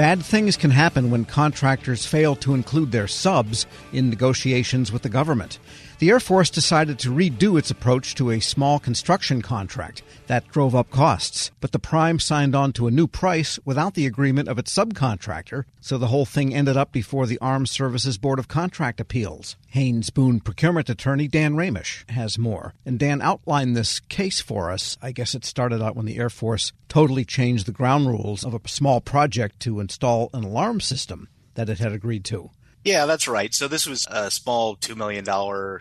Bad things can happen when contractors fail to include their subs in negotiations with the government. The Air Force decided to redo its approach to a small construction contract. That drove up costs, but the prime signed on to a new price without the agreement of its subcontractor, so the whole thing ended up before the Armed Services Board of Contract Appeals. Haynes Boone procurement attorney Dan Ramish has more. And Dan outlined this case for us. I guess it started out when the Air Force totally changed the ground rules of a small project to install an alarm system that it had agreed to. Yeah, that's right. So this was a small $2 million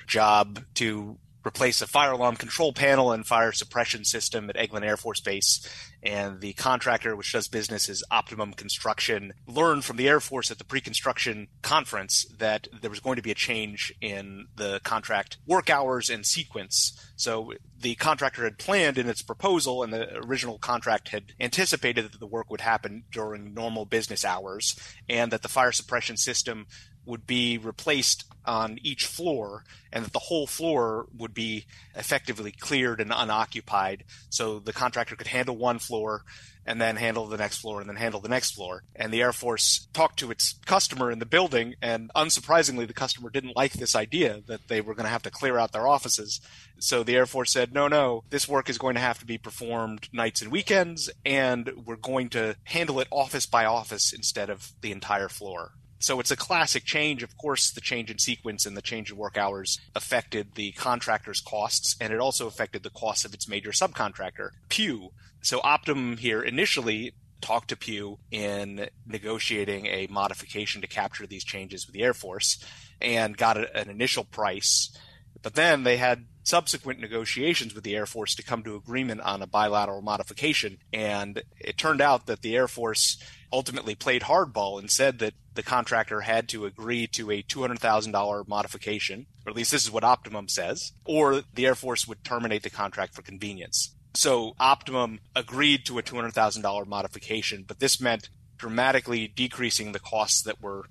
job to replace a fire alarm control panel and fire suppression system at Eglin Air Force Base. And the contractor, which does business as Optimum Construction, learned from the Air Force at the pre construction conference that there was going to be a change in the contract work hours and sequence. So the contractor had planned in its proposal, and the original contract had anticipated that the work would happen during normal business hours, and that the fire suppression system would be replaced on each floor and that the whole floor would be effectively cleared and unoccupied so the contractor could handle one floor and then handle the next floor and then handle the next floor. And the Air Force talked to its customer in the building, and unsurprisingly, the customer didn't like this idea that they were going to have to clear out their offices. So the Air Force said, no, no, this work is going to have to be performed nights and weekends, and we're going to handle it office by office instead of the entire floor. So it's a classic change. Of course, the change in sequence and the change in work hours affected the contractor's costs, and it also affected the costs of its major subcontractor, Pew. So Optimum here initially talked to Pew in negotiating a modification to capture these changes with the Air Force and got an initial price. But then they had subsequent negotiations with the Air Force to come to agreement on a bilateral modification. And it turned out that the Air Force ultimately played hardball and said that the contractor had to agree to a $200,000 modification, or at least this is what Optimum says, or the Air Force would terminate the contract for convenience. So Optimum agreed to a $200,000 modification, but this meant dramatically decreasing the costs that were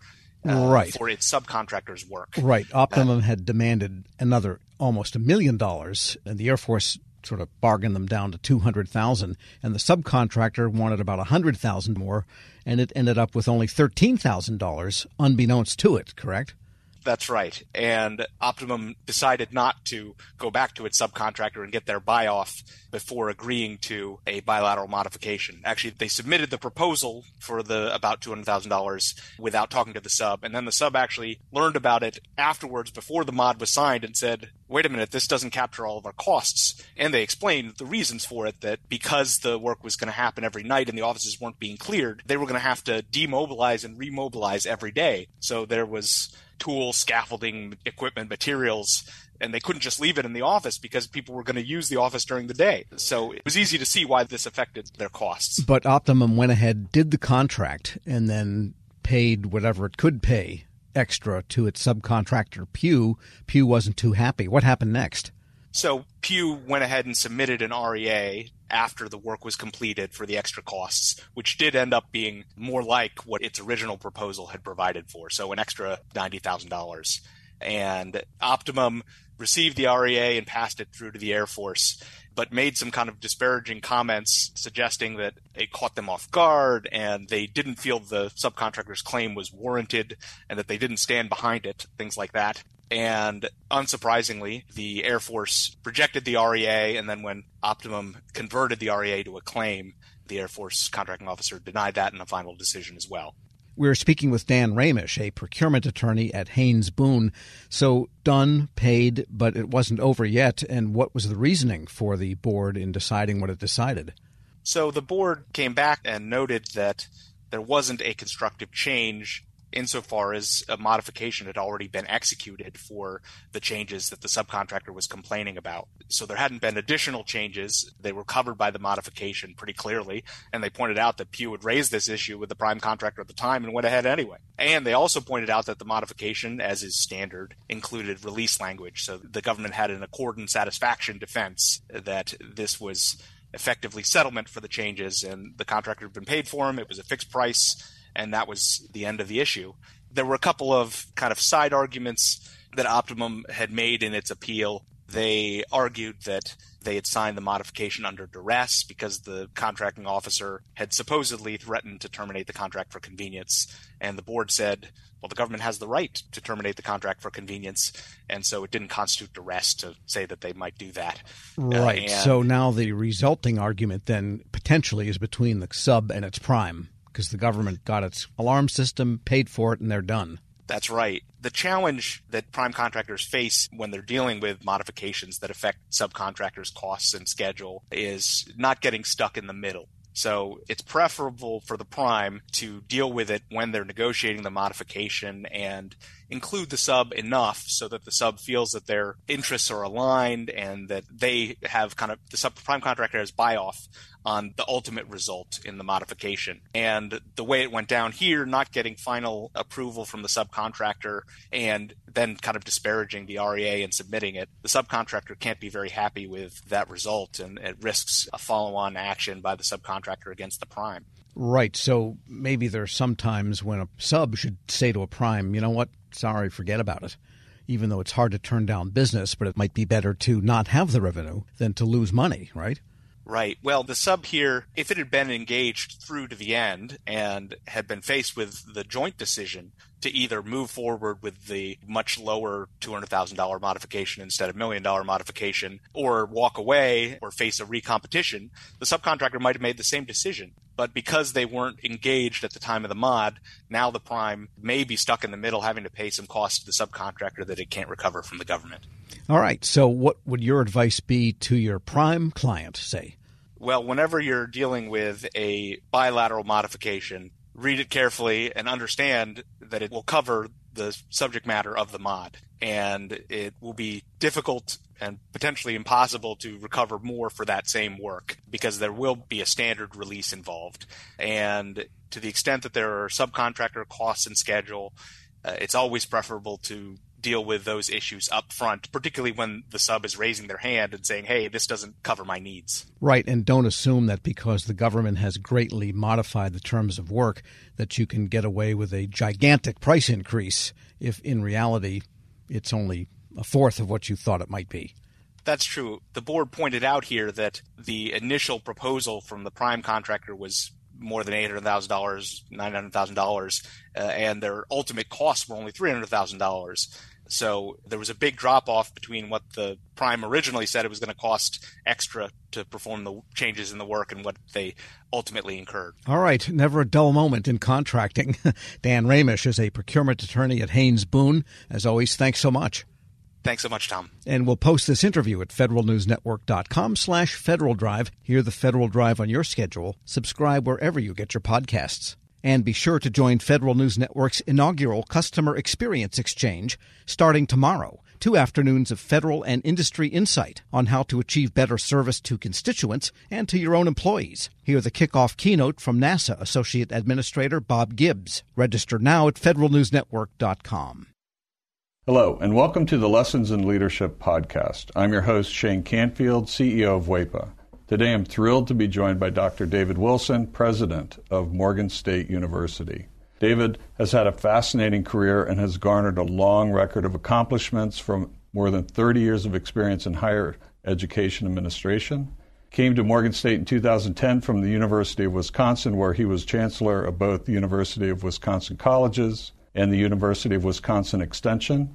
uh, right. for its subcontractors' work. Right. Optimum uh, had demanded another almost a million dollars, and the Air Force sort of bargained them down to 200,000 and the subcontractor wanted about 100,000 more and it ended up with only $13,000 unbeknownst to it, correct? That's right. And Optimum decided not to go back to its subcontractor and get their buy off before agreeing to a bilateral modification. Actually, they submitted the proposal for the about $200,000 without talking to the sub. And then the sub actually learned about it afterwards before the mod was signed and said, wait a minute, this doesn't capture all of our costs. And they explained the reasons for it that because the work was going to happen every night and the offices weren't being cleared, they were going to have to demobilize and remobilize every day. So there was tools, scaffolding, equipment, materials and they couldn't just leave it in the office because people were going to use the office during the day. So it was easy to see why this affected their costs. But Optimum went ahead, did the contract, and then paid whatever it could pay extra to its subcontractor Pew. Pew wasn't too happy. What happened next? So Pew went ahead and submitted an REA after the work was completed for the extra costs, which did end up being more like what its original proposal had provided for. So an extra $90,000. And Optimum received the REA and passed it through to the Air Force, but made some kind of disparaging comments suggesting that it caught them off guard and they didn't feel the subcontractor's claim was warranted and that they didn't stand behind it, things like that. And unsurprisingly, the Air Force rejected the REA. And then when Optimum converted the REA to a claim, the Air Force contracting officer denied that in a final decision as well. We're speaking with Dan Ramish, a procurement attorney at Haynes Boone. So done, paid, but it wasn't over yet. And what was the reasoning for the board in deciding what it decided? So the board came back and noted that there wasn't a constructive change insofar as a modification had already been executed for the changes that the subcontractor was complaining about. So there hadn't been additional changes. They were covered by the modification pretty clearly. And they pointed out that Pew had raised this issue with the prime contractor at the time and went ahead anyway. And they also pointed out that the modification, as is standard, included release language. So the government had an accord and satisfaction defense that this was effectively settlement for the changes and the contractor had been paid for them. It was a fixed price and that was the end of the issue. There were a couple of kind of side arguments that Optimum had made in its appeal. They argued that they had signed the modification under duress because the contracting officer had supposedly threatened to terminate the contract for convenience. And the board said, well, the government has the right to terminate the contract for convenience. And so it didn't constitute duress to say that they might do that. Right. Uh, so now the resulting argument then potentially is between the sub and its prime because the government got its alarm system, paid for it, and they're done. That's right. The challenge that prime contractors face when they're dealing with modifications that affect subcontractors' costs and schedule is not getting stuck in the middle. So it's preferable for the prime to deal with it when they're negotiating the modification and include the sub enough so that the sub feels that their interests are aligned and that they have kind of the sub prime contractor has buy off on the ultimate result in the modification. And the way it went down here, not getting final approval from the subcontractor and then kind of disparaging the REA and submitting it, the subcontractor can't be very happy with that result and it risks a follow on action by the subcontractor against the prime. Right. So maybe there's sometimes when a sub should say to a prime, you know what, sorry, forget about it. Even though it's hard to turn down business, but it might be better to not have the revenue than to lose money, right? Right. Well, the sub here, if it had been engaged through to the end and had been faced with the joint decision to either move forward with the much lower $200,000 modification instead of million dollar modification or walk away or face a recompetition, the subcontractor might have made the same decision. But because they weren't engaged at the time of the mod, now the prime may be stuck in the middle having to pay some cost to the subcontractor that it can't recover from the government. All right. So, what would your advice be to your prime client, say? Well, whenever you're dealing with a bilateral modification, read it carefully and understand that it will cover the subject matter of the mod. And it will be difficult and potentially impossible to recover more for that same work because there will be a standard release involved. And to the extent that there are subcontractor costs and schedule, uh, it's always preferable to deal with those issues up front, particularly when the sub is raising their hand and saying, hey, this doesn't cover my needs. Right. And don't assume that because the government has greatly modified the terms of work that you can get away with a gigantic price increase if in reality it's only a fourth of what you thought it might be. That's true. The board pointed out here that the initial proposal from the prime contractor was more than eight hundred thousand dollars, nine hundred thousand uh, dollars, and their ultimate costs were only three hundred thousand dollars. So there was a big drop off between what the prime originally said it was going to cost extra to perform the changes in the work and what they ultimately incurred. All right, never a dull moment in contracting. Dan Ramish is a procurement attorney at Haynes Boone. As always, thanks so much. Thanks so much, Tom. And we'll post this interview at federalnewsnetwork.com slash Federal Drive. Hear the Federal Drive on your schedule. Subscribe wherever you get your podcasts. And be sure to join Federal News Network's inaugural Customer Experience Exchange starting tomorrow. Two afternoons of federal and industry insight on how to achieve better service to constituents and to your own employees. Hear the kickoff keynote from NASA Associate Administrator Bob Gibbs. Register now at federalnewsnetwork.com. Hello, and welcome to the Lessons in Leadership podcast. I'm your host, Shane Canfield, CEO of WEPA. Today I'm thrilled to be joined by Dr. David Wilson, President of Morgan State University. David has had a fascinating career and has garnered a long record of accomplishments from more than 30 years of experience in higher education administration. Came to Morgan State in 2010 from the University of Wisconsin, where he was chancellor of both the University of Wisconsin Colleges and the University of Wisconsin Extension.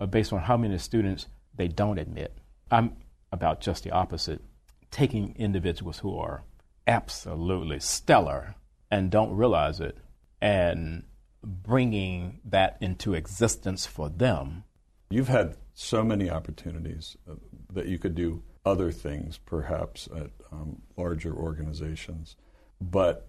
uh, based on how many students they don't admit. I'm about just the opposite, taking individuals who are absolutely stellar and don't realize it and bringing that into existence for them. You've had so many opportunities uh, that you could do other things, perhaps at um, larger organizations. But